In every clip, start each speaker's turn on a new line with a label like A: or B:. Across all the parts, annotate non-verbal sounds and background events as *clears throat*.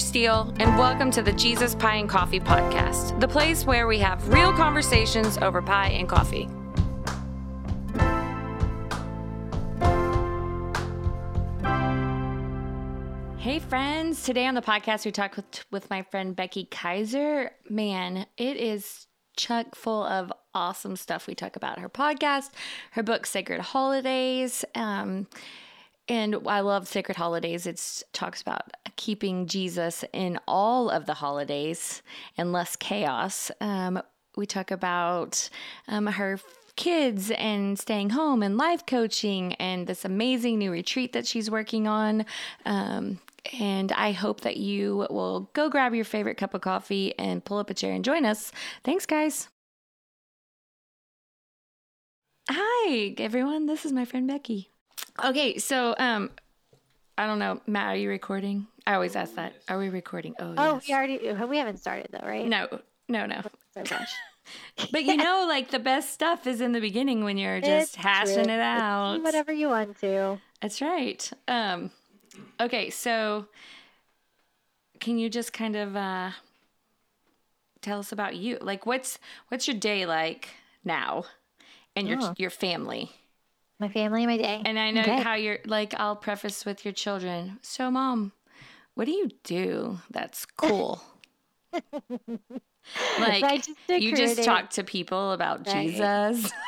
A: Steele, and welcome to the Jesus Pie and Coffee podcast, the place where we have real conversations over pie and coffee. Hey friends, today on the podcast we talk with, with my friend Becky Kiser. Man, it is chuck full of awesome stuff. We talk about her podcast, her book Sacred Holidays. Um, and I love Sacred Holidays. It talks about keeping Jesus in all of the holidays and less chaos. Um, we talk about um, her kids and staying home and life coaching and this amazing new retreat that she's working on. Um, and I hope that you will go grab your favorite cup of coffee and pull up a chair and join us. Thanks, guys. Hi, everyone. This is my friend Becky. Okay, so um, I don't know, Matt. Are you recording? I always ask that. Are we recording? Oh,
B: Oh,
A: yes.
B: we already we haven't started though, right?
A: No, no, no.
B: So. *laughs*
A: But you know, like the best stuff is in the beginning when you're just
B: It's
A: hashing
B: true.
A: it
B: It's
A: out.
B: Whatever you want to.
A: That's right. Um, okay, so can you just kind of uh, tell us about you? Like, what's what's your day like now, and your
B: Oh.
A: your family?
B: My family, my day.
A: And I know
B: Okay.
A: how you're like. I'll preface with your children. So, mom, what do you do? That's cool. *laughs* like
B: just
A: you just talk to people about
B: Right.
A: Jesus. *laughs*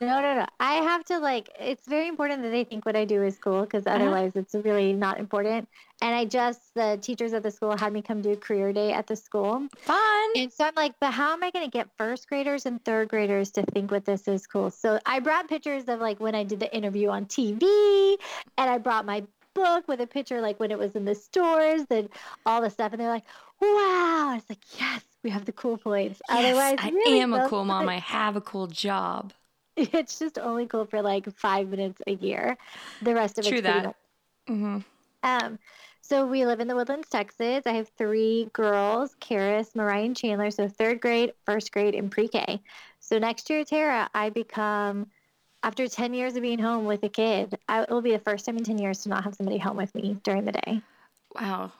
B: No, no, no. I have to like. It's very important that they think what I do is cool because
A: Uh-huh.
B: otherwise it's really not important. And I just the teachers at the school had me come do career day at the school,
A: Fun.
B: and so I'm like, but how am I going to get first graders and third graders to think what this is cool? So I brought pictures of like when I did the interview on TV, and I brought my book with a picture like when it was in the stores and all the stuff, and they're like, wow. I was like, yes, we have the cool points.
A: Yes, I
B: really,
A: am a cool *laughs* mom.
B: points-
A: I have a cool job. *laughs*
B: it's just only cool for like five minutes a year. The rest of
A: True
B: it's
A: that.
B: much-
A: hmm
B: Um, so we live in the Woodlands, Texas. I have three girls, Karis, Mariah, and Chandler. So third grade, first grade, and pre-K. So next year, Tara, I become after 10 years of being home with a kid, I, it will be the first time in 10 years to not have somebody home with me during the day.
A: Wow.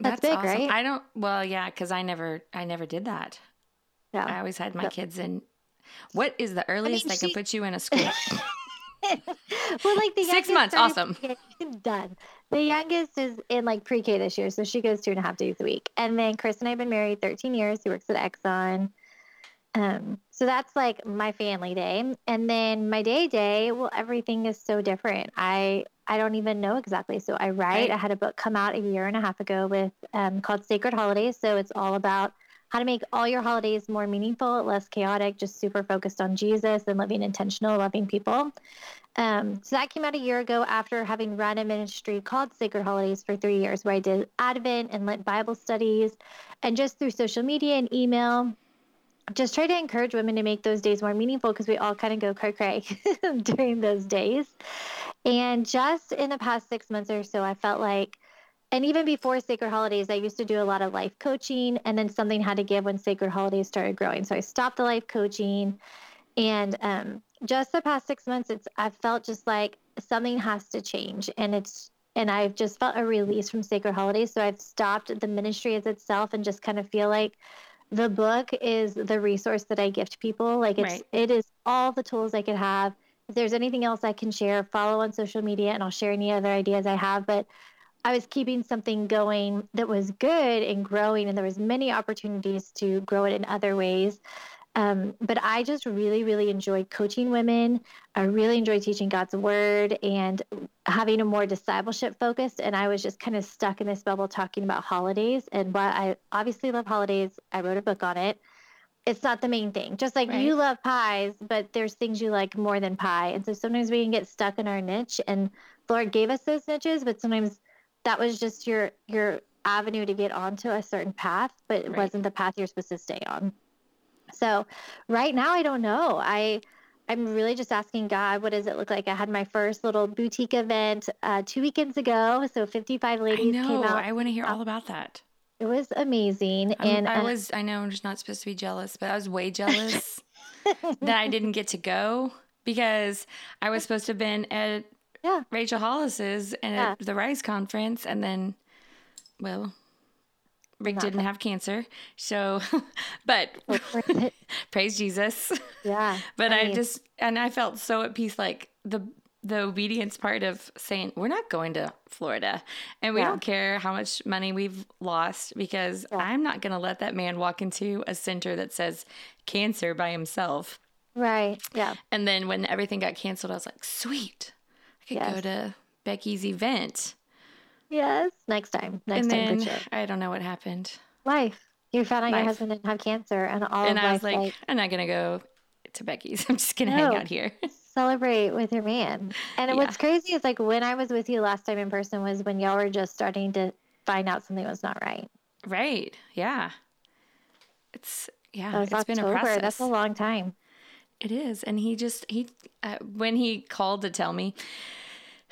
B: That's
A: That's,
B: big,
A: awesome.
B: right?
A: I don't well, yeah, because I never I never did that.
B: Yeah.
A: I always had my
B: So-
A: kids in what is the earliest I, can
B: she-
A: put you in a *laughs* school?
B: well, like the
A: Six months, awesome. *laughs*
B: Done. The youngest is in like pre-K this year, so she goes two and a half days a week. And then Chris and I have been married 13 years. He works at Exxon. Um, so that's like my family day, and then my day day. Well, everything is so different. I I don't even know exactly. So I write.
A: Right.
B: I had a book come out a year and a half ago with um, called Sacred Holidays. So it's all about how to make all your holidays more meaningful, less chaotic, just super focused on Jesus and living intentional, loving people. Um, so that came out a year ago after having run a ministry called Sacred Holidays for three years, where I did Advent and Lent Bible studies, and just through social media and email, just try to encourage women to make those days more meaningful because we all kind of go cray cray *laughs* during those days. And just in the past six months or so, I felt like, and even before Sacred Holidays, I used to do a lot of life coaching, and then something had to give when Sacred Holidays started growing. So I stopped the life coaching. And um, just the past six months, it's I've felt just like something has to change, and it's and I've just felt a release from Sacred Holidays. So I've stopped the ministry as itself, and just kind of feel like the book is the resource that I gift people. Like it's
A: Right.
B: it is all the tools I could have. If there's anything else I can share, follow on social media, and I'll share any other ideas I have. But I was keeping something going that was good and growing, and there was many opportunities to grow it in other ways. Um, but I just really, really enjoy coaching women. I really enjoy teaching God's word and having a more discipleship focused. And I was just kind of stuck in this bubble talking about holidays. And while I obviously love holidays, I wrote a book on it. It's not the main thing. Just like you love pies, but there's things you like more than pie. And so sometimes we can get stuck in our niche. And the Lord gave us those niches, but sometimes that was just your your avenue to get onto a certain path, but it
A: Right.
B: wasn't the path you're supposed to stay on. So right now I don't know. I I'm really just asking God, what does it look like? I had my first little boutique event uh, two weekends ago. So 55
A: I
B: ladies came out.
A: I want to hear all about that.
B: It was amazing.
A: I'm-
B: and
A: I
B: uh,
A: was I know I'm just not supposed to be jealous, but I was way jealous *laughs* that I didn't get to go because I was supposed to have been at
B: Yeah.
A: Rachel Hollis's and
B: Yeah.
A: at the Rise conference and then well, Rick
B: Not
A: didn't
B: that-
A: have cancer. So, *laughs* but *laughs* praise Jesus.
B: yeah. *laughs*
A: But I,
B: mean,
A: just, and I felt so at peace, like the, the obedience part of saying, we're not going to Florida and we
B: Yeah.
A: don't care how much money we've lost because
B: Yeah.
A: I'm not going to let that man walk into a center that says cancer by himself.
B: Right. Yeah.
A: And then when everything got canceled, I was like, sweet. Could go to Becky's event.
B: Yes. Next time. Next
A: and
B: time
A: then
B: sure.
A: I don't know what happened.
B: Life. You found out your husband didn't have cancer and all
A: and I was like,
B: like
A: I'm not going to go to Becky's. *laughs* I'm just going to hang out here. *laughs*
B: celebrate with your man. And
A: Yeah.
B: what's crazy is like when I was with you last time in person was when y'all were just starting to find out something was not right.
A: right. Yeah. It's, yeah, it's been a process.
B: That's a long time.
A: It is, and he just he uh, when he called to tell me,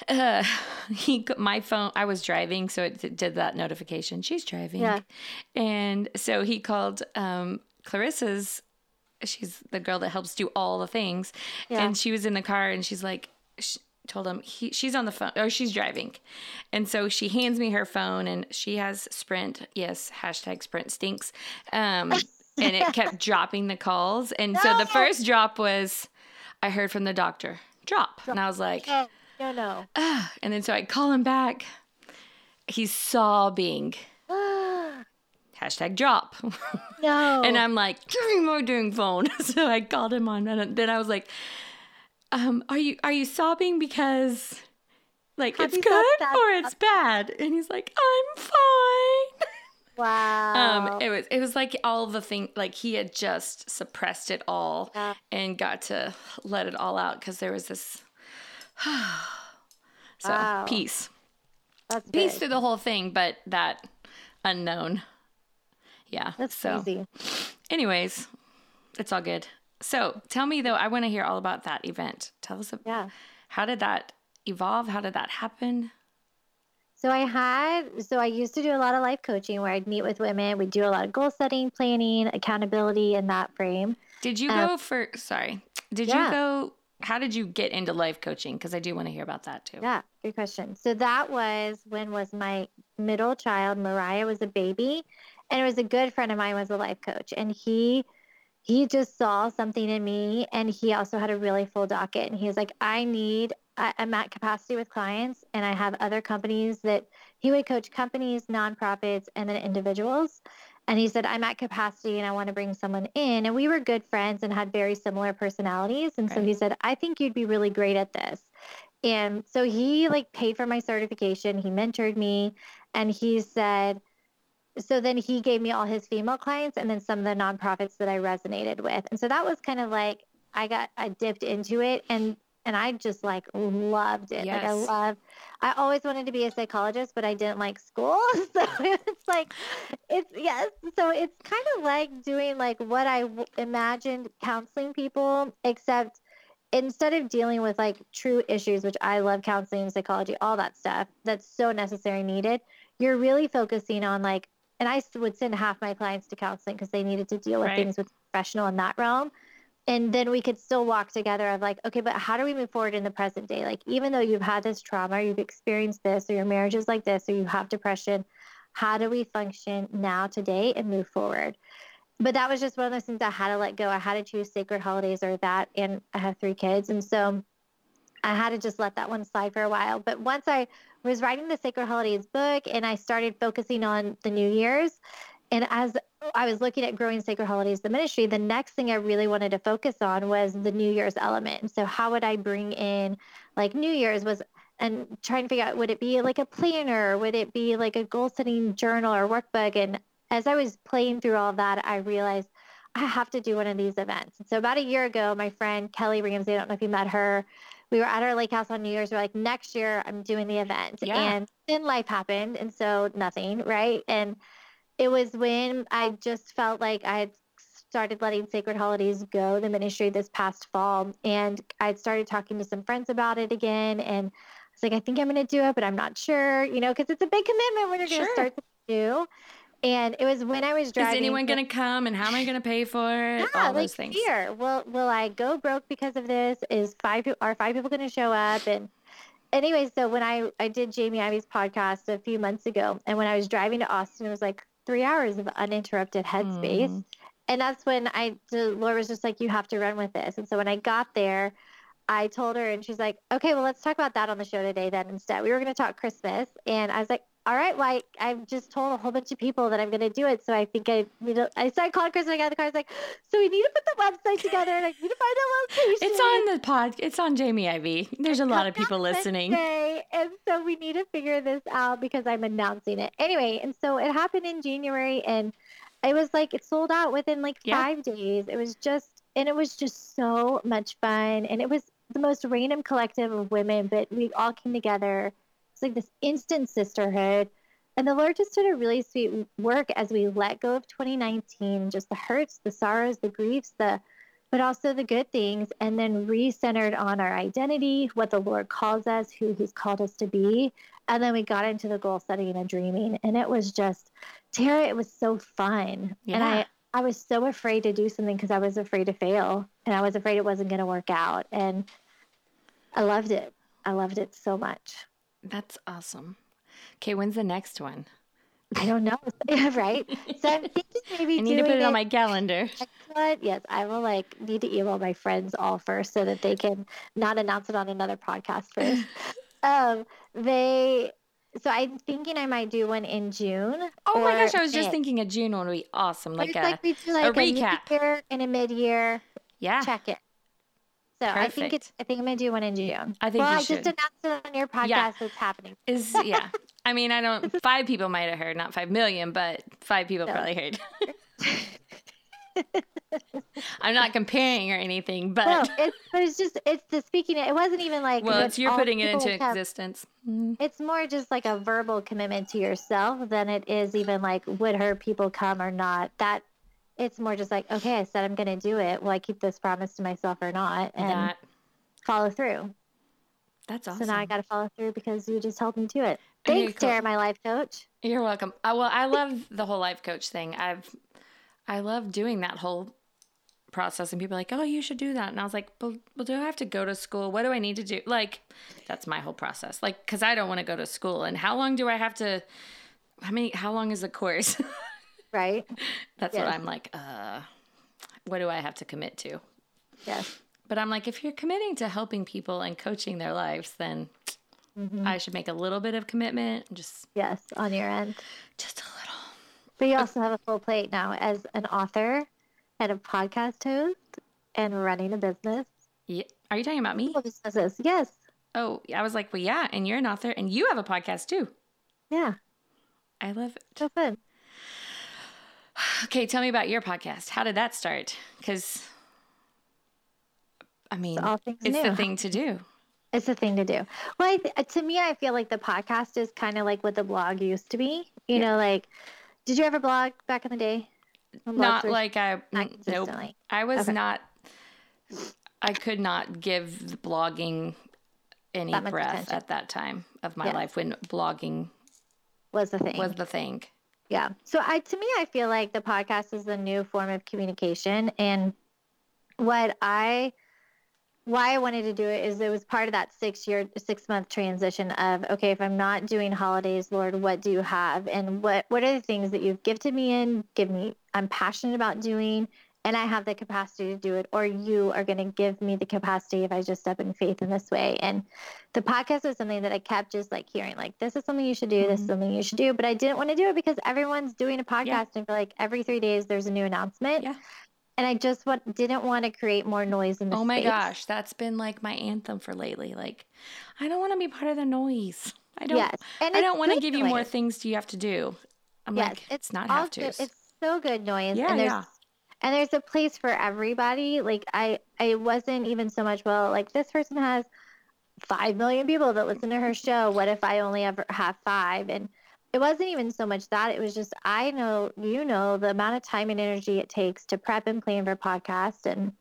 A: uh, *laughs* he my phone. I was driving, so it did that notification. She's driving,
B: Yeah.
A: and so he called um, Clarissa's. She's the girl that helps do all the things,
B: Yeah.
A: and she was in the car, and she's like. She, told him he, she's on the phone or she's driving and so she hands me her phone and she has sprint yes hashtag sprint stinks um *laughs* and it kept *laughs* dropping the calls and so the
B: No.
A: first drop was i heard from the doctor drop and i was like
B: Oh, no, no.
A: ah. and then so i call him back he's sobbing *gasps* hashtag drop
B: no. *laughs*
A: and i'm like give more dang phone *laughs* so i called him on and then i was like um are you are you sobbing because like
B: Have
A: it's good or it's bad and he's like i'm fine
B: wow.
A: Um, it was it was like all the thing like he had just suppressed it all
B: Yeah.
A: and got to let it all out because there was this. *sighs* so
B: Wow.
A: peace,
B: That's
A: peace
B: big.
A: through the whole thing, but that unknown. Yeah.
B: That's
A: so,
B: crazy.
A: anyways, it's all good. So tell me though, I want to hear all about that event. Tell us, ab-
B: Yeah.
A: how did that evolve? How did that happen?
B: So I had, so I used to do a lot of life coaching where I'd meet with women. We'd do a lot of goal setting, planning, accountability in that frame.
A: Did you
B: Uh,
A: go for? Sorry, did
B: yeah.
A: you go? How did you get into life coaching? Because I do want to hear about that too.
B: Yeah, good question. So that was when was my middle child, Mariah was a baby, and it was a good friend of mine was a life coach, and he he just saw something in me, and he also had a really full docket, and he was like, I need. I, I'm at capacity with clients, and I have other companies that he would coach companies, nonprofits, and then individuals. And he said, I'm at capacity and I want to bring someone in. And we were good friends and had very similar personalities. And so he said, I think you'd be really great at this. And so he like paid for my certification. He mentored me and he said, so then he gave me all his female clients and then some of the nonprofits that I resonated with. And so that was kind of like I got I dipped into it and and I just like loved it. Like I love I always wanted to be a psychologist, but I didn't like school. *laughs* So it's like it's yes. So it's kind of like doing like what I w- imagined counseling people, except instead of dealing with like true issues, which I love counseling, psychology, all that stuff that's so necessary, needed, you're really focusing on like, and I would send half my clients to counseling because they needed to deal with
A: Right.
B: things with professional in that realm. And then we could still walk together of like, okay, but how do we move forward in the present day? Like, even though you've had this trauma, you've experienced this, or your marriage is like this, or you have depression, how do we function now, today, and move forward? But that was just one of those things I had to let go. I had to choose sacred holidays or that. And I have three kids. And so I had to just let that one slide for a while. But once I was writing the Sacred Holidays book and I started focusing on the New Year's, and as I was looking at growing Sacred Holidays, the ministry, the next thing I really wanted to focus on was the New Year's element. So, how would I bring in like New Year's was and trying to figure out would it be like a planner, would it be like a goal setting journal or workbook? And as I was playing through all that, I realized I have to do one of these events. So about a year ago, my friend Kelly Ramsey, I don't know if you met her, we were at our lake house on New Year's. We're like, next year I'm doing the event.
A: Yeah.
B: And then life happened. And so nothing, right? And it was when I just felt like I had started letting Sacred Holidays go, the ministry this past fall. And I'd started talking to some friends about it again. And I was like, I think I'm going to do it, but I'm not sure, you know, because it's a big commitment when you're going to start something new. And it was when I was driving.
A: Is anyone going to come and how am I going to pay for it?
B: Yeah,
A: All
B: like
A: those things.
B: fear. Will will I go broke because of this? Is five are five people going to show up? And anyway, so when I I did Jamie Ivey's podcast a few months ago, and when I was driving to Austin, it was like three hours of uninterrupted headspace.
A: Mm.
B: And that's when I, the Lord was just like, you have to run with this. And so when I got there, I told her, and she's like, okay, well, let's talk about that on the show today then instead. We were going to talk Christmas. And I was like, all right, well, I, I've just told a whole bunch of people that I'm going to do it. So I think I, you know, I started calling Chris and I got in the car. I was like, so we need to put the website together and I need to find a location.
A: It's on the pod. It's on Jamie Ivey. There's a lot of people listening.
B: Wednesday, and so we need to figure this out because I'm announcing it anyway. And so it happened in January, and it was like it sold out within like
A: Yeah.
B: five days. It was just, and it was just so much fun, and it was the most random collective of women, but we all came together. Like this instant sisterhood. And the Lord just did a really sweet work as we let go of 2019, just the hurts, the sorrows, the griefs, the but also the good things, and then recentered on our identity, what the Lord calls us, who He's called us to be. And then we got into the goal setting and dreaming. And it was just, Tara, it was so fun. And I, I was so afraid to do something because I was afraid to fail. And I was afraid it wasn't going to work out. And I loved it. I loved it so much.
A: That's awesome. Okay, when's the next one?
B: I don't know. *laughs* right? So I'm thinking maybe *laughs*
A: I need to put it on my calendar.
B: Excellent. Yes, I will like need to email my friends all first so that they can not announce it on another podcast *laughs* first. um, they. So I'm thinking I might do one in June.
A: Oh my gosh, I was just thinking a June one would be awesome. Like a,
B: like like a,
A: recap.
B: mid-year and a mid-year
A: yeah.
B: check it. So I think it's. I think I'm gonna do one in June.
A: I think
B: well, I just announced it on your podcast.
A: Yeah.
B: It's happening.
A: Is *laughs* yeah. I mean, I don't. Five people might have heard, not five million, but five people
B: No.
A: probably heard. *laughs* I'm not comparing or anything, but
B: No, it's but it's just it's the speaking. It wasn't even like.
A: well, it's you're putting it into existence. Mhm.
B: It's more just like a verbal commitment to yourself than it is even like would her people come or not. That it's more just like okay, I said I'm going to do it. Will I keep this promise to myself or not? And
A: That
B: follow through.
A: that's awesome.
B: So now I got to follow through because you just helped me to it. Thanks. Tara, my life coach.
A: You're welcome. Uh, well, I love the whole life coach thing. I've I love doing that whole process, and people are like, "Oh, you should do that," and I was like, "Well, well do I have to go to school? What do I need to do?" Like, that's my whole process. Like, because I don't want to go to school, and how long do I have to? How many? How long is the course? *laughs*
B: Right? *laughs*
A: that's what I'm like. Uh, what do I have to commit to?
B: Yes.
A: But I'm like, if you're committing to helping people and coaching their lives, then
B: Mhm.
A: I should make a little bit of commitment, just
B: Yes, on your end.
A: just a little.
B: But you also have a full plate now as an author and a podcast host and running a business.
A: Yeah. Are you talking about me?
B: Businesses. Yes.
A: Oh, I was like, well, yeah, and you're an author, and you have a podcast too.
B: Yeah.
A: I love it.
B: So fun. *sighs*
A: Okay, tell me about your podcast. How did that start? Because, I mean,
B: It's
A: it's the thing to do. *laughs*
B: It's a thing to do. Well, I th- to me, I feel like the podcast is kind of like what the blog used to be. You
A: Yeah.
B: know, like, did you ever blog back in the day?
A: Not like I,
B: not
A: nope. I was
B: Okay.
A: not. I could not give blogging any breath
B: attention.
A: at that time of my
B: Yes.
A: life when blogging
B: Was the thing.
A: was the thing.
B: Yeah. So I to me I feel like the podcast is a new form of communication and what I why I wanted to do it is it was part of that 6 year 6 month transition of okay if I'm not doing holidays Lord what do you have and what what are the things that you've gifted me in give me I'm passionate about doing and I have the capacity to do it or you are going to give me the capacity if I just step in faith in this way and the podcast was something that I kept just like hearing, like, this is something you should do, this is
A: Mhm.
B: something you should do. But I didn't want to do it because everyone's doing a podcast
A: Yeah.
B: and like every three days there's a new announcement.
A: Yeah.
B: And I just want, didn't want to create more noise in the
A: Oh my
B: space.
A: gosh, that's been like my anthem for lately. Like, I don't want to be part of the noise. I don't.
B: Yes. And
A: I don't want to give you more things you have to do. I'm
B: Yes,
A: like,
B: it's
A: it's not have to.
B: It's so good noise.
A: Yeah,
B: and there's
A: yeah.
B: And there's a place for everybody. Like I I wasn't even so much well like this person has five million people that listen to her show. What if I only ever have five? And it wasn't even so much that. It was just I know you know the amount of time and energy it takes to prep and plan for podcast and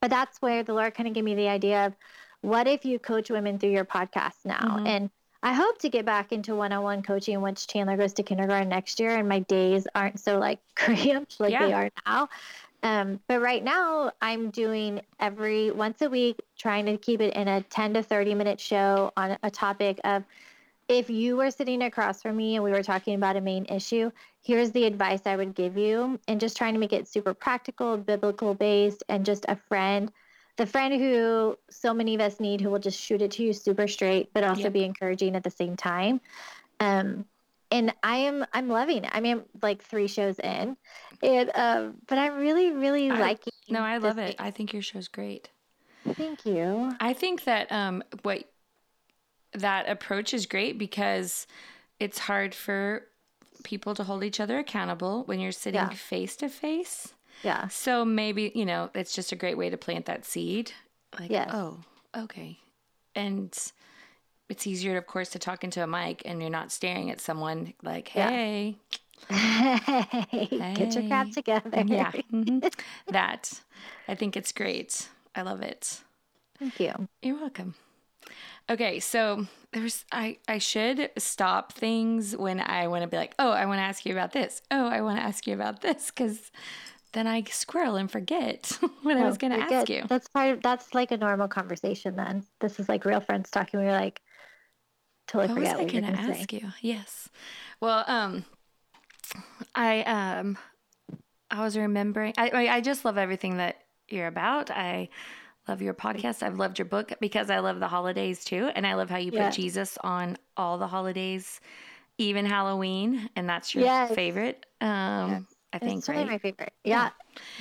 B: but that's where the Lord kind of gave me the idea of what if you coach women through your podcast now?
A: Mhm.
B: And I hope to get back into one-on-one coaching once Chandler goes to kindergarten next year and my days aren't so like *laughs* cramped like they are now. Um, but right now, I'm doing every once a week, trying to keep it in a 10 to 30 minute show on a topic of if you were sitting across from me and we were talking about a main issue, here's the advice I would give you, and just trying to make it super practical, biblical based, and just a friend. The friend who so many of us need who will just shoot it to you super straight, but also yep. be encouraging at the same time. Um, and I am I'm loving it. I mean, like three shows in, and um, but I'm really really I, liking.
A: No, I love it. I think your show's great.
B: Thank you.
A: I think that um, what that approach is great because it's hard for people to hold each other accountable when you're sitting face to face.
B: Yeah.
A: So maybe you know it's just a great way to plant that seed. Like, yes. oh, okay, and it's easier, of course, to talk into a mic and you're not staring at someone like, hey.
B: Yeah. hey, hey, *laughs* get your crap together.
A: Yeah. Mm-hmm. that. I think it's great. I love it.
B: Thank you.
A: You're welcome. Okay, so there's I I should stop things when I want to be like, "Oh, I want to ask you about this. Oh, I want to ask you about this" cuz then I squirrel and forget *laughs* what no, I was going to ask you.
B: That's part of, that's like a normal conversation then. This is like real friends talking. We're like, totally what forget was I going to ask say.
A: you. Yes. Well, um, I um, I was remembering. I I just love everything that you're about. I love your podcast. I've loved your book because I love the holidays too, and I love how you put. Jesus on all the holidays, even Halloween, and that's your yes. favorite. Um, yes. I think
B: it's totally right? my favorite. Yeah. yeah,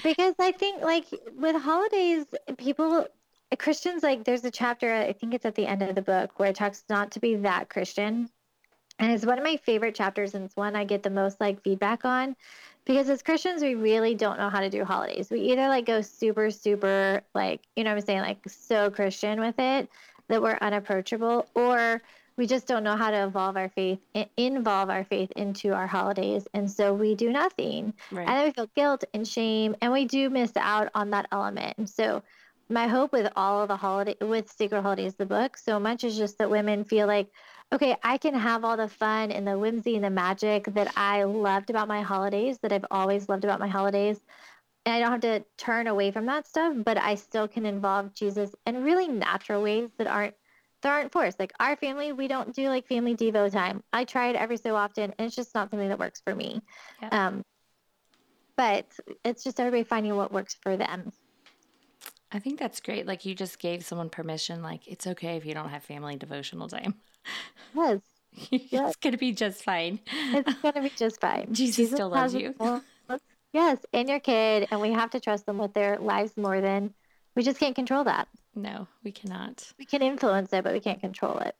B: because I think like with holidays, people Christians like there's a chapter I think it's at the end of the book where it talks not to be that Christian. And it's one of my favorite chapters and it's one I get the most like feedback on because as Christians we really don't know how to do holidays. We either like go super super like, you know what I'm saying, like so Christian with it that we're unapproachable or we just don't know how to evolve our faith involve our faith into our holidays and so we do nothing right. and then we feel guilt and shame and we do miss out on that element and so my hope with all of the holiday with Sacred Holidays, the book, so much is just that women feel like, okay, I can have all the fun and the whimsy and the magic that I loved about my holidays, that I've always loved about my holidays. And I don't have to turn away from that stuff, but I still can involve Jesus in really natural ways that aren't that aren't forced. Like our family, we don't do like family devo time. I try it every so often, and it's just not something that works for me. Yeah. Um, but it's just everybody finding what works for them.
A: I think that's great. Like you just gave someone permission. Like it's okay if you don't have family devotional time.
B: Yes. *laughs*
A: yes. it's gonna be just fine.
B: It's gonna be just fine. *laughs*
A: Jesus, Jesus still loves you.
B: yes, and your kid, and we have to trust them with their lives more than we just can't control that.
A: No, we cannot.
B: We can influence it, but we can't control it.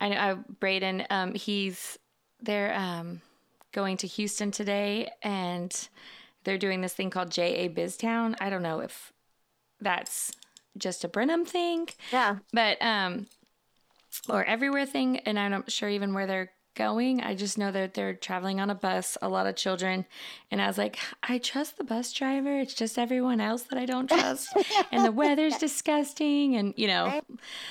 A: I know. Uh, Braden, um, he's they're um, going to Houston today, and they're doing this thing called JA BizTown. I don't know if that's just a Brenham thing.
B: Yeah.
A: But um or everywhere thing and I'm not sure even where they're going. I just know that they're traveling on a bus, a lot of children. And I was like, I trust the bus driver. It's just everyone else that I don't trust. and the weather's *laughs* disgusting and you know,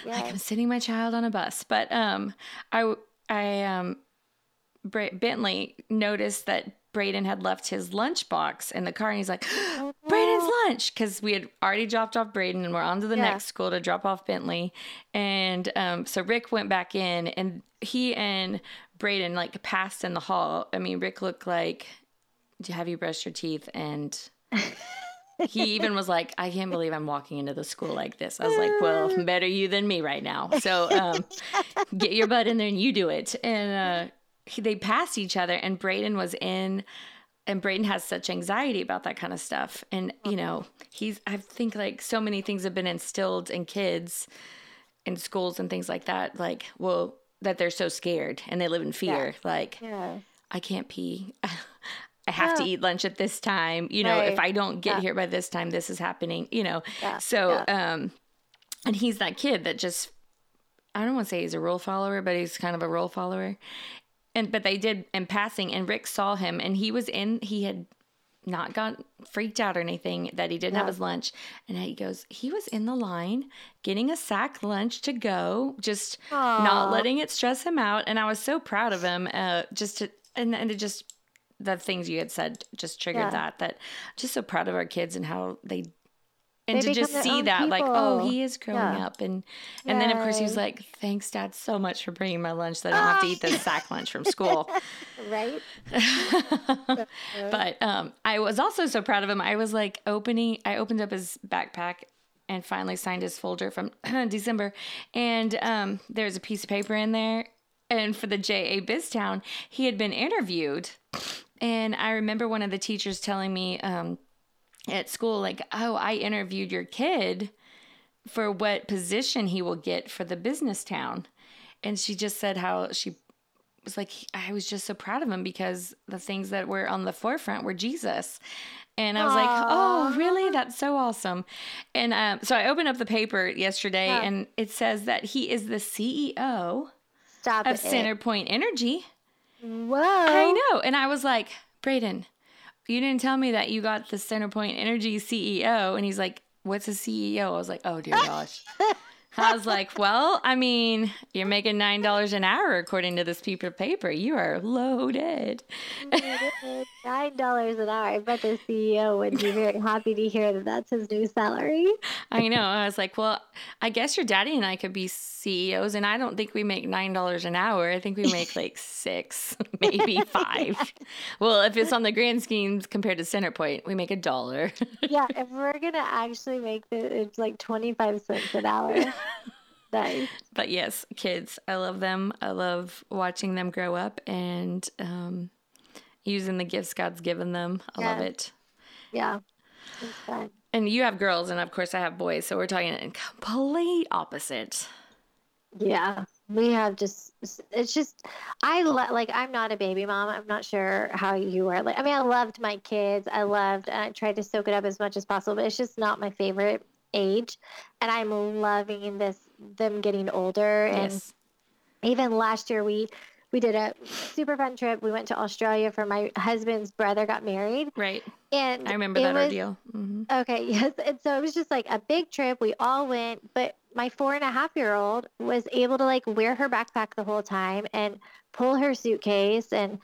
A: like I'm sitting my child on a bus. But um I I um Bentley noticed that Braden had left his lunchbox in the car and he's like, oh, Braden's lunch. Because we had already dropped off Braden and we're on to the yeah. next school to drop off Bentley. And um, so Rick went back in and he and Braden like passed in the hall. I mean, Rick looked like, "Do have you brushed your teeth? And he *laughs* even was like, I can't believe I'm walking into the school like this. I was like, well, *laughs* better you than me right now. *laughs* So um, get your butt in there and you do it. And, uh, they passed each other and Braden was in and Braden has such anxiety about that kind of stuff. And, you know, he's, I think like so many things have been instilled in kids in schools and things like that. Like, well, that they're so scared and they live in fear. Yeah. Like, yeah. I can't pee. *laughs* I have yeah. to eat lunch at this time. You know, right. if I don't get here by this time, this is happening, you know. So, um, and he's that kid that just, I don't want to say he's a rule follower, but he's kind of a rule follower and but they did in passing and rick saw him and he was in he had not got freaked out or anything that he didn't yeah. have his lunch and he goes he was in the line getting a sack lunch to go just Aww. not letting it stress him out and i was so proud of him uh, just to and, and to just the things you had said just triggered
B: Yeah.
A: that. That just so proud of our kids and how they. And
B: They
A: to just see that, like, oh, he is growing
B: Yeah.
A: up, and and then of course he was like, "Thanks, Dad, so much for bringing my lunch. That I don't have to eat this sack lunch from school." *laughs*
B: Right?
A: but um, I was also so proud of him. I was like opening, I opened up his backpack and finally signed his folder from *clears throat* December. And um, there's a piece of paper in there. And for the JA BizTown, he had been interviewed. And I remember one of the teachers telling me um, at school, like, oh, I interviewed your kid for what position he will get for the business town. And she just said how she was like I was just so proud of him because the things that were on the forefront were Jesus. And I was like, "Oh, really? That's so awesome!" And um, so I opened up the paper yesterday,
B: Yeah.
A: and it says that he is the CEO
B: Stop
A: of
B: it.
A: Centerpoint Energy.
B: Whoa.
A: I know, and I was like, "Braden, you didn't tell me that you got the Centerpoint Energy CEO." And he's like, "What's a CEO?" I was like, "Oh dear gosh." *laughs* I was like, well, I mean, you're making nine dollars an hour according to this piece of paper. You are loaded.
B: Nine dollars an hour. I bet the CEO would be very *laughs* happy to hear that that's his new salary.
A: I know. I was like, well, I guess your daddy and I could be CEOs, and I don't think we make nine dollars an hour. I think we make like *laughs* six, maybe five. *laughs* Well, if it's on the grand schemes compared to Centerpoint, we make a dollar.
B: yeah, if we're gonna actually make the, it's like twenty five cents an hour. nice.
A: but yes, kids, I love them. I love watching them grow up and um, using the gifts God's given them. I love it.
B: Yeah.
A: And you have girls, and of course I have boys, so we're talking in complete opposite.
B: Yeah, we have just. It's just I lo- like. I'm not a baby mom. I'm not sure how you are. Like, I mean, I loved my kids. I loved, and I tried to soak it up as much as possible. But it's just not my favorite age, and I'm loving this them getting older. And
A: Yes.
B: even last year, we we did a super fun trip. We went to Australia for my husband's brother got married,
A: Right.
B: and
A: I remember that
B: was-
A: ordeal. hmm
B: Okay, *laughs* yes. And so it was just like a big trip. We all went, but my four and a half year old was able to like wear her backpack the whole time and pull her suitcase. And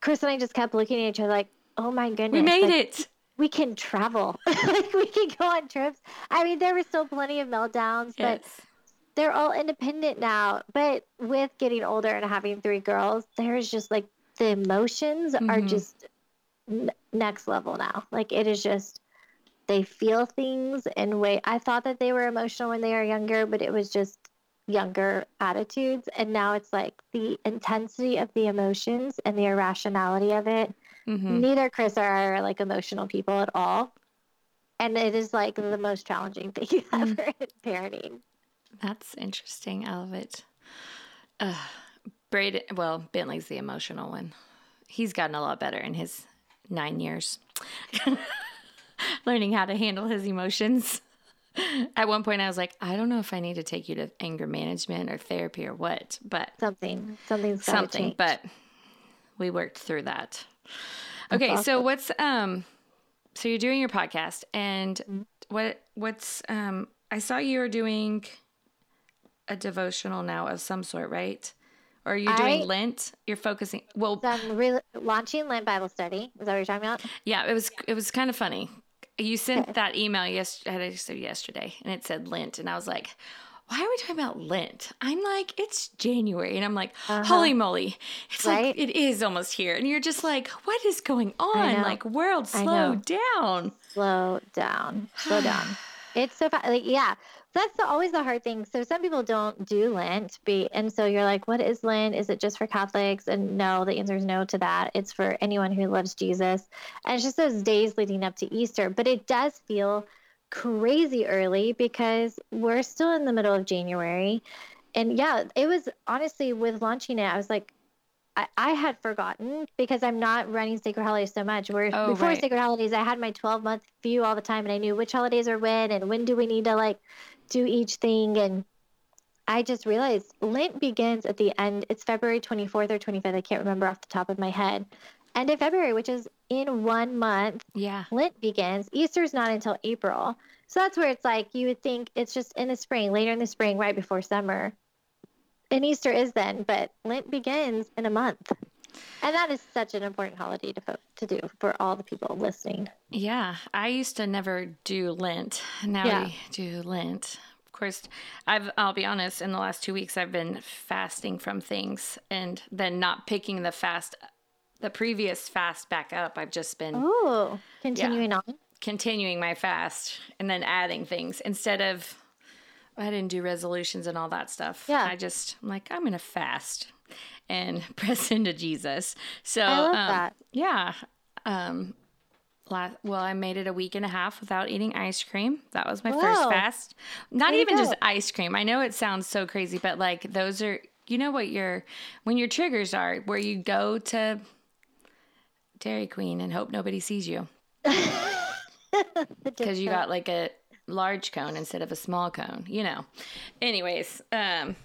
B: Chris and I just kept looking at each other like, oh my goodness.
A: We made
B: like,
A: it.
B: We can travel. *laughs* like we can go on trips. I mean, there were still plenty of meltdowns, but
A: Yes.
B: They're all independent now. But with getting older and having three girls, there's just like the emotions are
A: Mhm.
B: just n- next level now. Like it is just they feel things in way I thought that they were emotional when they were younger, but it was just younger attitudes and now it's like the intensity of the emotions and the irrationality of it.
A: hmm
B: Neither Chris or I are like emotional people at all. And it is like the most challenging thing
A: Mm. *laughs*
B: ever in parenting.
A: That's interesting. I love it. Uh, Braden, well, Bentley's the emotional one. He's gotten a lot better in his nine years, *laughs* learning how to handle his emotions. At one point, I was like, I don't know if I need to take you to anger management or therapy or what, but
B: Something. Something's
A: something.
B: change.
A: But we worked through that. Okay, so what's um, so you're doing your podcast, and
B: Mm-hmm.
A: what what's um, I saw you were doing a devotional now of some sort, right? Or are you doing
B: I-
A: Lent? You're focusing. Well,
B: So I'm really launching Lent Bible study. Is that what you're talking about?
A: yeah, it was it was kind of funny. You sent that email yes, I said yesterday, and it said Lent, and I was like, "Why are we talking about Lent?" I'm like, "It's January," and I'm like,
B: Uh-huh.
A: "Holy moly!" It's like it is almost here, and you're just like, "What is going on?" Like, world, slow down.
B: Slow down. Slow down. *sighs* It's so fa- like yeah. That's the, always the hard thing. So some people don't do Lent, be and so you're like, what is Lent? Is it just for Catholics? And no, the answer is no to that. It's for anyone who loves Jesus, and it's just those days leading up to Easter. But it does feel crazy early because we're still in the middle of January, and yeah, it was honestly with launching it, I was like. I, I had forgotten because I'm not running Sacred Holidays so much. Where
A: Oh,
B: before
A: right.
B: Sacred Holidays, I had my 12 month view all the time, and I knew which holidays are when and when do we need to like do each thing. And I just realized Lent begins at the end. It's February 24th or 25th. I can't remember off the top of my head. End of February, which is in one month.
A: Yeah,
B: Lent begins. Easter's not until April. So that's where it's like you would think it's just in the spring, later in the spring, right before summer. And Easter is then, but Lent begins in a month. And that is such an important holiday to fo- to do for all the people listening.
A: Yeah, I used to never do Lent. Now
B: Yeah.
A: we do Lent. Of course, I've I'll be honest, in the last 2 weeks I've been fasting from things and then not picking the fast the previous fast back up. I've just been
B: Oh, continuing on.
A: continuing my fast and then adding things instead of I didn't do resolutions and all that stuff.
B: Yeah.
A: I just I'm like I'm going to fast and *laughs* press into Jesus. So
B: I love
A: um,
B: that.
A: yeah. Um last, well, I made it a week and a half without eating ice cream. That was my first fast. Not
B: to
A: even just ice cream. I know it sounds so crazy, but like those are you know what your when your triggers are where you go to Dairy Queen and hope nobody sees you *laughs* because you got like a large cone instead of a small cone, you know. Anyways, um,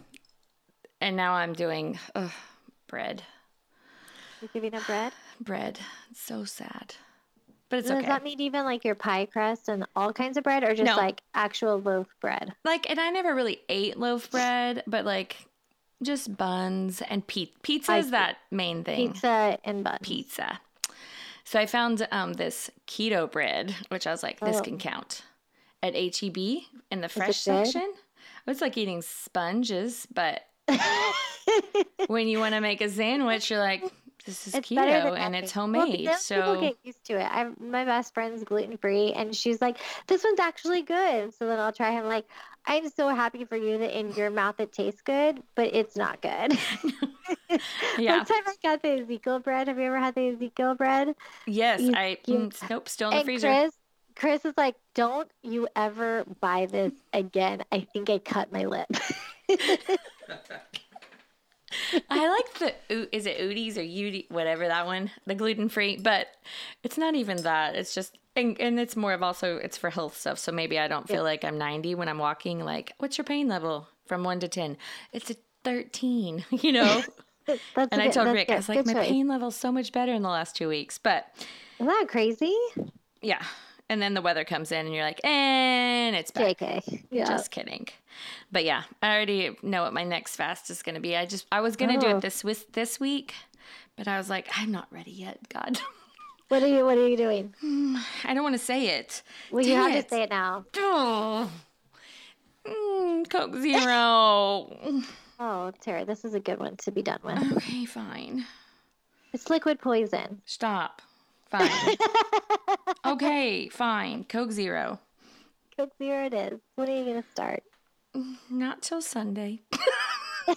A: and now I'm doing ugh, bread,
B: You're giving up bread. *sighs*
A: bread. It's so sad, but it's
B: Does
A: okay.
B: that mean even like your pie crust and all kinds of bread, or just
A: No.
B: like actual loaf bread?
A: like, and I never really ate loaf bread, but like just buns and pe- pizza is that main thing.
B: Pizza and buns.
A: Pizza. So I found um, this keto bread, which I was like, this
B: Oh.
A: can count at HEB in the fresh section. It's like eating sponges, but *laughs* when you want to make a sandwich, you're like, this is
B: It's
A: keto and it's homemade.
B: then
A: so
B: people get used to it. I my best friend's gluten free, and she's like, "This one's actually good." So then I'll try. I'm like, "I'm so happy for you that in your mouth it tastes good, but it's not good." *laughs*
A: yeah,
B: One time I got the Ezekiel bread. Have you ever had the Ezekiel bread?
A: yes,
B: you-
A: I
B: you-
A: mm, nope, still in the freezer.
B: Chris, Chris is like, "Don't you ever buy this again." I think I cut my lip. *laughs*
A: I like the is it Udi's or Udi whatever that one the gluten free, but it's not even that. It's just and, and it's more of also it's for health stuff. So maybe I don't feel like I'm 90 when I'm walking. Like, what's your pain level from one to 10? It's a 13. *laughs* You know. *laughs* And I
B: good-
A: told Rick. I was like, my
B: choice.
A: pain level's so much better in the last two weeks. But
B: Isn't that crazy?
A: yeah, and then the weather comes in, and you're like, and it's back.
B: JK. Yeah.
A: Just kidding. But yeah, I already know what my next fast is going to be. I just I was going to do
B: Oh.
A: it this this week, but I was like, I'm not ready yet. God, *laughs*
B: What are you What are you doing?
A: I don't want to say it.
B: Well, you
A: Dang
B: have
A: it.
B: to say it now.
A: Oh. Mm, Coke *laughs* Zero.
B: Oh, Tara, this is a good one to be done with.
A: okay, fine.
B: It's liquid poison.
A: Stop. Fine. *laughs* okay, fine. Coke Zero.
B: Coke Zero it is. When are you going to start?
A: Not till Sunday. *laughs* *laughs*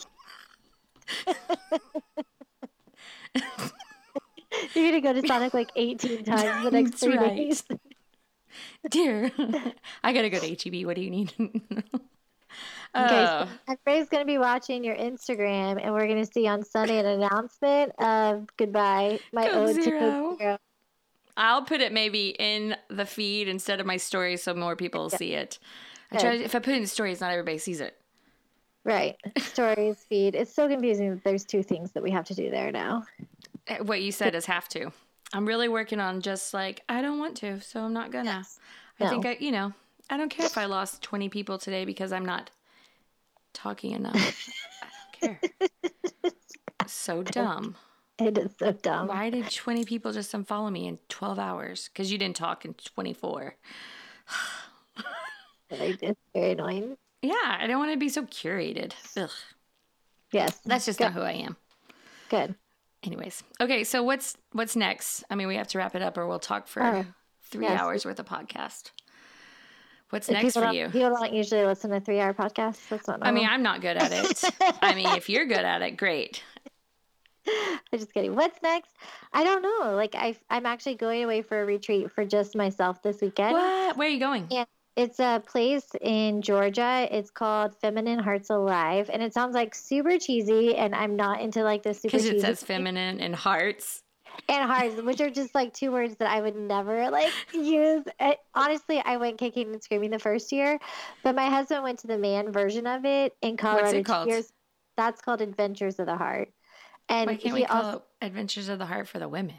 B: You're going to go to Sonic like 18 times the next three
A: right.
B: days.
A: Dear, I gotta go to HEB. What do you need?
B: Okay,
A: Oh.
B: so Andrea's going to be watching your Instagram, and we're going to see on Sunday an announcement of goodbye, my
A: Coke
B: ode to Coke Zero.
A: I'll put it maybe in the feed instead of my story so more people
B: Yeah.
A: see it. I try, if I put it in the stories, not everybody sees it.
B: Right. Stories, *laughs* feed. It's so confusing that there's two things that we have to do there now.
A: Eh, What you said is have to. I'm really working on just like, I don't want to, so I'm not gonna. I
B: No.
A: think I, you know, I don't care if I lost 20 people today because I'm not talking enough. I don't care. *laughs* So dumb.
B: It is so dumb.
A: Why did 20 people just unfollow me in 12 hours? Because you didn't talk in 24. *sighs*
B: Like, It's very annoying.
A: Yeah, I don't want to be so curated. Ugh.
B: Yes.
A: That's just
B: good.
A: not who I am.
B: good.
A: Anyways, okay. So what's what's next? I mean, we have to wrap it up, or we'll talk for
B: Oh,
A: three
B: yes.
A: hours worth of podcast. What's
B: If
A: next for you?
B: People don't usually listen to three hour podcasts. That's not
A: I mean. I'm not good at it. I mean, if you're good at it, great. *laughs* *laughs*
B: I'm just kidding. What's next? I don't know. Like I, I'm actually going away for a retreat for just myself this weekend.
A: What? Where are you going?
B: Yeah. It's a place in Georgia. It's called Feminine Hearts Alive, and it sounds like super cheesy. And I'm not into like the super
A: Because
B: cheesy
A: it says feminine and hearts.
B: and hearts, which are just like two words that I would never like use. Honestly, I went kicking and screaming the first year, but my husband went to the man version of it in Colorado. two
A: called?
B: Years. That's called Adventures of the Heart. And
A: Why can't we call
B: also
A: it Adventures of the Heart for the women?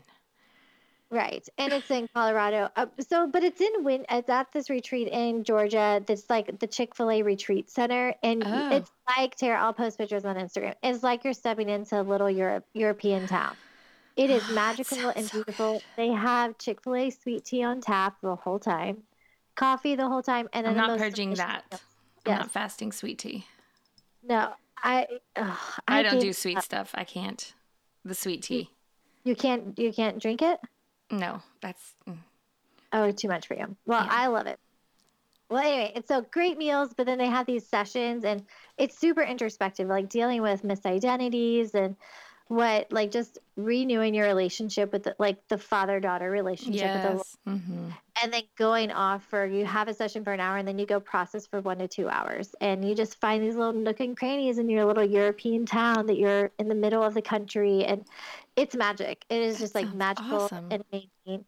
B: Right, and it's in Colorado. Uh, so, but it's in Win. It's at this retreat in Georgia. That's like the Chick Fil A retreat center, and
A: Oh.
B: it's like Tara. I'll post pictures on Instagram. It's like you're stepping into a little Europe European town. It is *gasps* magical and beautiful. Good. They have Chick Fil A sweet tea on tap the whole time, coffee the whole time, and
A: then I'm not purging that. Yes. I'm not fasting sweet tea.
B: No, I.
A: I, I, don't do sweet stuff. I can't. The sweet tea.
B: You, you can't. You can't drink it.
A: No, that's. Mm.
B: Oh, too much for you. Well, yeah. I love it. Well, anyway, it's so great meals, but then they have these sessions, and it's super introspective, like dealing with misidentities and what like just renewing your relationship with the, like the father daughter relationship yes. with the mm-hmm. and then going off for you have a session for an hour and then you go process for one to two hours and you just find these little nook and crannies in your little european town that you're in the middle of the country and it's magic it is that just like magical awesome. and amazing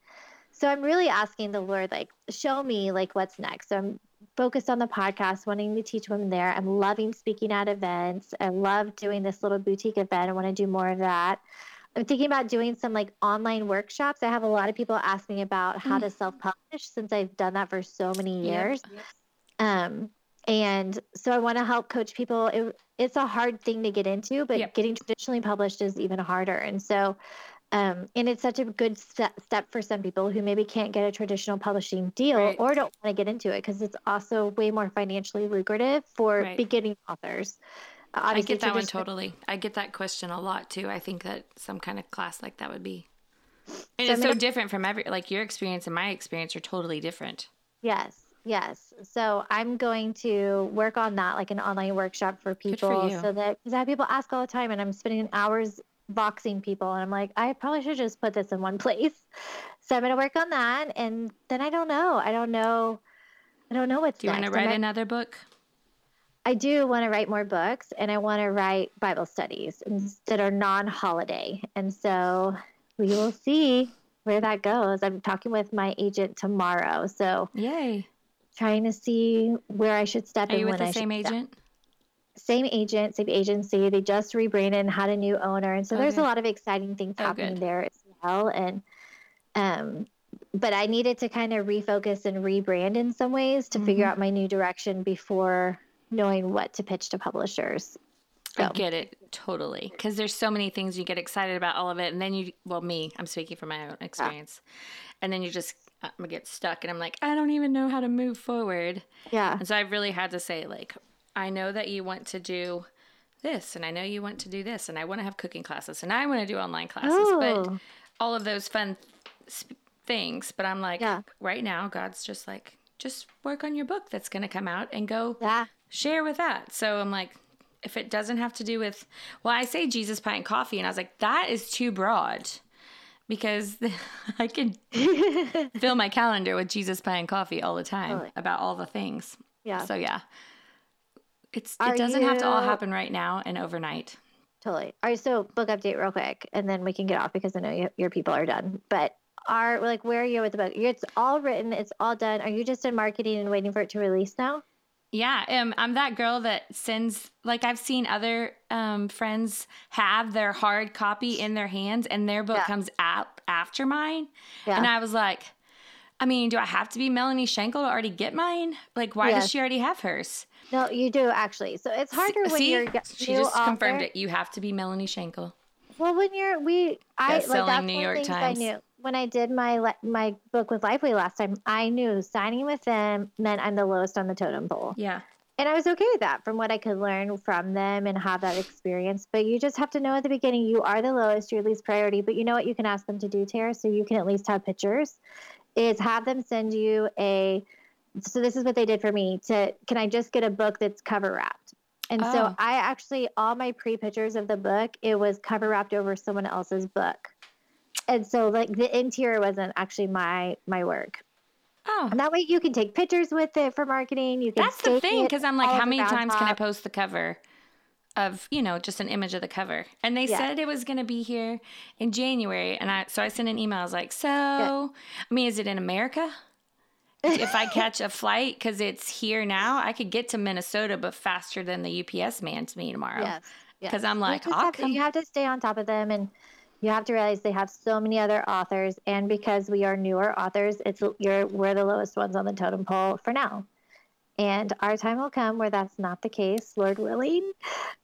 B: so i'm really asking the lord like show me like what's next so i'm focused on the podcast, wanting to teach women there. I'm loving speaking at events. I love doing this little boutique event. I want to do more of that. I'm thinking about doing some like online workshops. I have a lot of people ask me about how mm. to self publish since I've done that for so many years. Yep. Um, and so I want to help coach people. It, it's a hard thing to get into, but yep. getting traditionally published is even harder. And so um, and it's such a good step, step for some people who maybe can't get a traditional publishing deal right. or don't want to get into it because it's also way more financially lucrative for right. beginning authors.
A: Obviously, I get that one totally. I get that question a lot too. I think that some kind of class like that would be. And so it's so different from every like your experience and my experience are totally different.
B: Yes. Yes. So I'm going to work on that, like an online workshop for people, for so that because I have people ask all the time, and I'm spending hours boxing people and i'm like i probably should just put this in one *laughs* place. So i'm going to work on that and then i don't know. I don't know i don't know what's
A: do you want to write another book?
B: I do want to write more books and i want to write bible studies that are non-holiday. And so we will see where that goes. I'm talking with my agent tomorrow so
A: yay.
B: trying to see where i should step
A: are
B: in
A: you with the I same agent? step
B: same agent, same agency. They just rebranded and had a new owner, and so okay. there's a lot of exciting things oh, happening good. there as well. And um, but I needed to kind of refocus and rebrand in some ways to mm-hmm. figure out my new direction before knowing what to pitch to publishers.
A: So. I get it totally because there's so many things you get excited about all of it, and then you, well, me, I'm speaking from my own experience, yeah. and then you just I'm gonna get stuck, and I'm like, I don't even know how to move forward.
B: Yeah,
A: and so I really had to say like, I know that you want to do this, and I know you want to do this, and I want to have cooking classes, and I want to do online classes, Ooh. but oh. all of those fun sp- things. But I'm like, yeah. right now, God's just like, just work on your book that's going to come out and go
B: yeah.
A: share with that. So I'm like, if it doesn't have to do with, well, I say Jesus pie and coffee, and I was like, that is too broad because *laughs* I can *laughs* fill my calendar with Jesus pie and coffee all the time totally. about all the things.
B: Yeah.
A: So yeah, it's Are it doesn't you... have to all happen right now and overnight.
B: Totally. All right. So book update real quick, and then we can get off because I know you, your people are done. But are like where are you with the book? It's all written. It's all done. Are you just in marketing and waiting for it to release now?
A: Yeah, um, I'm that girl that sends like I've seen other um, friends have their hard copy in their hands, and their book yeah. comes out after mine. Yeah. And I was like, I mean, do I have to be Melanie Shankle to already get mine? Like, why yes. does she already have hers?
B: No, you do actually. So it's harder when you're
A: she just author. confirmed it. You have to be Melanie Shankle.
B: Well, when you're we I like that's New York Times. I knew when I did my my book with Lifeway last time. I knew signing with them meant I'm the lowest on the totem pole.
A: Yeah.
B: And I was okay with that from what I could learn from them and have that experience. But you just have to know at the beginning you are the lowest, you're least priority. But you know what you can ask them to do, Tara, so you can at least have pictures, is have them send you a so this is what they did for me to can i just get a book that's cover wrapped and oh. so i actually all my pre pictures of the book it was cover wrapped over someone else's book and so like the interior wasn't actually my my work
A: Oh,
B: and that way you can take pictures with it for marketing. You can.
A: That's the thing, because I'm like, how many times top. can I post the cover of you know just an image of the cover? And they yeah. said it was going to be here in January, and I so I sent an email. I was like, so yeah. I mean, is it in America? If I catch a flight because it's here now, I could get to Minnesota, but faster than the UPS man to me tomorrow. Yes. Because yes. I'm like,
B: you have, to, you have to stay on top of them, and you have to realize they have so many other authors, and because we are newer authors, it's you're we're the lowest ones on the totem pole for now. And our time will come where that's not the case, Lord willing.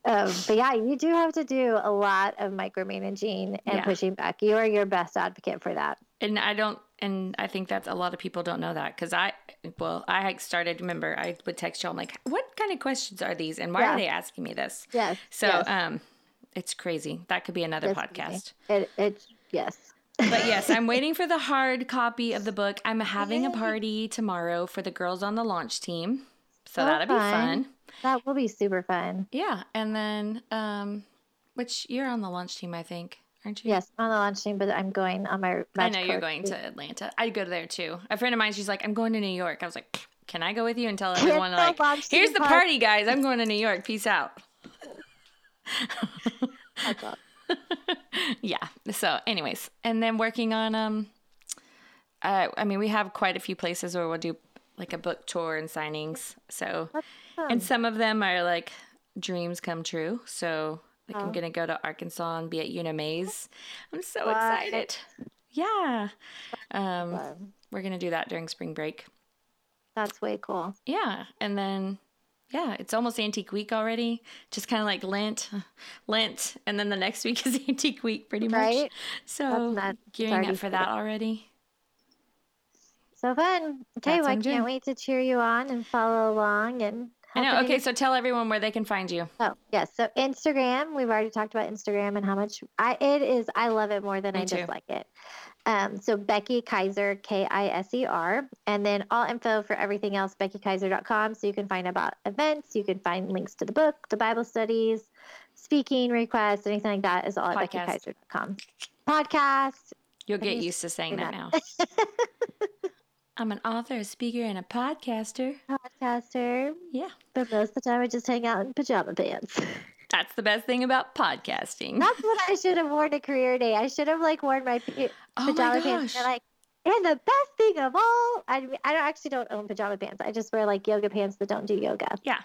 B: Um, but yeah, you do have to do a lot of micromanaging and
A: Yeah.
B: pushing back. You are your best advocate for that.
A: And I don't, and I think that's a lot of people don't know that because I, well, I started, remember, I would text you, I'm like, what kind of questions are these? And why
B: Yeah.
A: are they asking me this?
B: Yes.
A: So,
B: yes,
A: um, it's crazy. That could be another podcast.
B: It, it, yes.
A: But yes, I'm *laughs* waiting for the hard copy of the book. I'm having a party tomorrow for the girls on the launch team. So
B: Oh,
A: that'll be
B: fun.
A: fun.
B: That will be super fun.
A: Yeah. And then, um, which you're on the launch team, I think, aren't you?
B: Yes, on the launch team, but I'm going on my.
A: I know you're going to Atlanta. I'd go there too. A friend of mine, she's like, I'm going to New York. I was like, can I go with you and tell everyone like, here's the
B: party."
A: party, guys. I'm going to New York. Peace out. *laughs* *laughs* Yeah. So, anyways, and then working on um, uh, I mean, we have quite a few places where we'll do like a book tour and signings. So, and some of them are like dreams come true. So, like I'm
B: Oh.
A: gonna go to Arkansas and be at UNMA's. I'm so
B: What?
A: excited. Yeah. Um, we're gonna do that during spring break.
B: That's way cool.
A: Yeah, and then yeah, it's almost antique week already. Just kind of like Lent, Lent, and then the next week *laughs* is antique week, pretty much.
B: Right?
A: So.
B: It's
A: gearing up for that already.
B: So fun. Okay, well, I can't wait to cheer you on and follow along and.
A: I know. Okay, so tell everyone where they can find you.
B: Oh yes, so Instagram. We've already talked about Instagram and how much I it is. I love it more than
A: Me
B: I
A: too.
B: dislike it. Um, so Becky Kiser, K I S E R, and then all info for everything else, BeckyKiser.com. So you can find about events, you can find links to the book, the Bible studies, speaking requests, anything like that is all at
A: Podcast.
B: BeckyKiser.com. Podcast.
A: You'll get used to saying
B: say
A: that now. *laughs* I'm an author, a speaker, and a podcaster.
B: Podcaster.
A: Yeah,
B: But most of the time, I just hang out in pajama pants. *laughs*
A: that's the best thing about podcasting.
B: That's what I should have worn to career day. I should have like worn my pa-
A: oh my
B: pajama pants.
A: gosh.
B: They're like, and the best thing of all, I, mean, I don't actually don't own pajama pants. I just wear like yoga pants that don't do yoga.
A: yeah,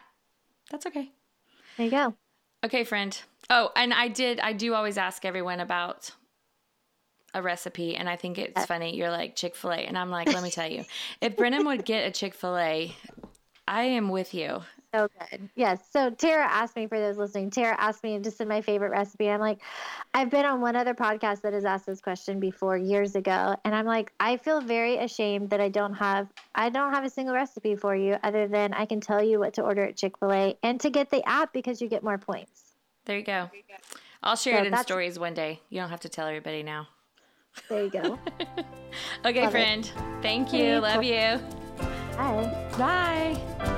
A: that's okay.
B: There you go.
A: Okay, friend. Oh, and I did. I do always ask everyone about a recipe, and I think it's funny. You're like Chick Fil A, and I'm like, let me *laughs* tell you, if Brennan would get a Chick Fil A, I am with you.
B: So good. Yes. So Tara asked me for those listening. Tara asked me just in my favorite recipe. I'm like, I've been on one other podcast that has asked this question before years ago, and I'm like, I feel very ashamed that I don't have I don't have a single recipe for you other than I can tell you what to order at Chick Fil A and to get the app because you get more points.
A: There you go. I'll share
B: So
A: it in stories one day. You don't have to tell everybody now.
B: There you go. *laughs*
A: Okay,
B: Love it.
A: friend. Thank you. Love
B: cool.
A: you.
B: Bye.
A: Bye.